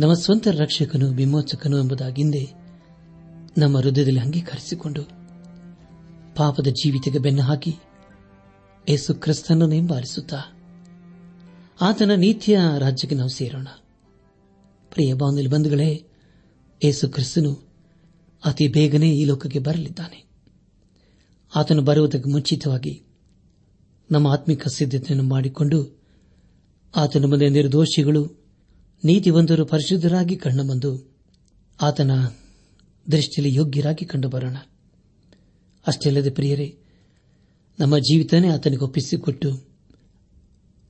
ನಮ್ಮ ಸ್ವಂತ ರಕ್ಷಕನು ವಿಮೋಚಕನು ಎಂಬುದಾಗಿಂದೇ ನಮ್ಮ ಹೃದಯದಲ್ಲಿ ಅಂಗೀಕರಿಸಿಕೊಂಡು ಪಾಪದ ಜೀವಿತಕ್ಕೆ ಬೆನ್ನು ಹಾಕಿ ಯೇಸು ಕ್ರಿಸ್ತನನ್ನು ಹಿಂಬಾಲಿಸುತ್ತಾ ಆತನ ನೀತಿಯ ರಾಜ್ಯಕ್ಕೆ ನಾವು ಸೇರೋಣ. ಪ್ರಿಯ ಬಾಂಧಲಿ ಬಂಧುಗಳೇ ಏಸು ಕ್ರಿಸ್ತನು ಅತಿ ಬೇಗನೆ ಈ ಲೋಕಕ್ಕೆ ಬರಲಿದ್ದಾನೆ. ಆತನು ಬರುವುದಕ್ಕೆ ಮುಂಚಿತವಾಗಿ ನಮ್ಮ ಆತ್ಮಿಕ ಸಿದ್ಧತೆಯನ್ನು ಮಾಡಿಕೊಂಡು ಆತನ ಮುಂದೆ ನಿರ್ದೋಷಿಗಳು, ನೀತಿವಂತರು, ಪರಿಶುದ್ಧರಾಗಿ ಕಂಡುಬಂದು ಆತನ ದೃಷ್ಟಿಯಲ್ಲಿ ಯೋಗ್ಯರಾಗಿ ಕಂಡುಬರೋಣ ಅಷ್ಟೇ ಅಲ್ಲದೆ ಪ್ರಿಯರೇ ನಮ್ಮ ಜೀವಿತನೇ ಆತನಿಗೆ ಒಪ್ಪಿಸಿಕೊಟ್ಟು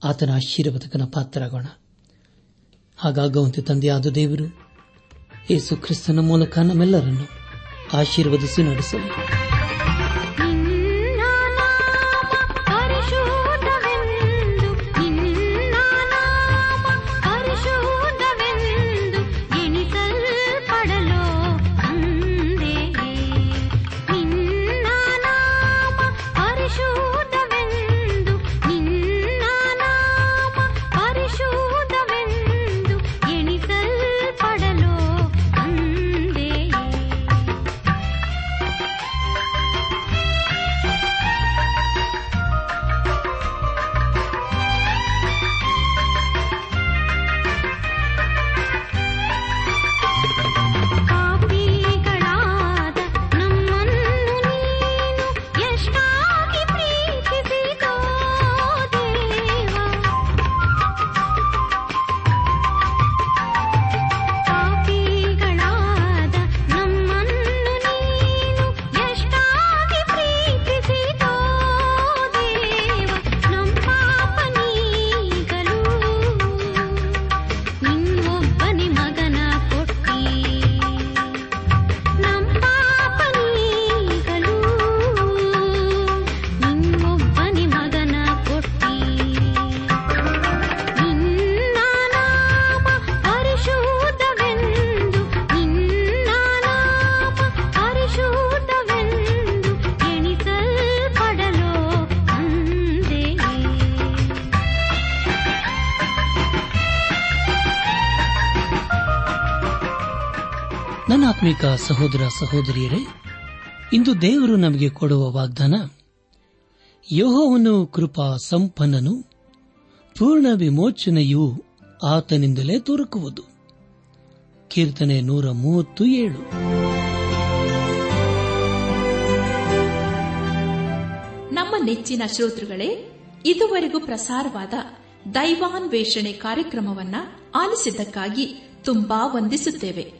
ಆತನ ಆಶೀರ್ವಾದಕನ ಪಾತ್ರರಾಗೋಣ. ಹಾಗಾಗುವಂತೆ ತಂದೆಯಾದ ದೇವರು ಯೇಸು ಕ್ರಿಸ್ತನ ಮೂಲಕ ನಮ್ಮೆಲ್ಲರನ್ನು ಆಶೀರ್ವದಿಸಿ ನಡೆಸಲಿ. ಆತ್ಮಿಕ ಸಹೋದರ ಸಹೋದರಿಯರೇ, ಇಂದು ದೇವರು ನಮಗೆ ಕೊಡುವ ವಾಗ್ದಾನ ಯೋಹವನ್ನು ಕೃಪಾ ಸಂಪನ್ನನು, ಪೂರ್ಣ ವಿಮೋಚನೆಯು ಆತನಿಂದಲೇ ದೊರಕುವುದು. ಕೀರ್ತನೆ ನೂರ ಮೂವತ್ತು ಏಳು. ನಮ್ಮ ನೆಚ್ಚಿನ ಶ್ರೋತೃಗಳೇ, ಇದುವರೆಗೂ ಪ್ರಸಾರವಾದ ದೈವಾನ್ವೇಷಣೆ ಕಾರ್ಯಕ್ರಮವನ್ನ ಆಲಿಸಿದ್ದಕ್ಕಾಗಿ ತುಂಬಾ ವಂದಿಸುತ್ತೇವೆ.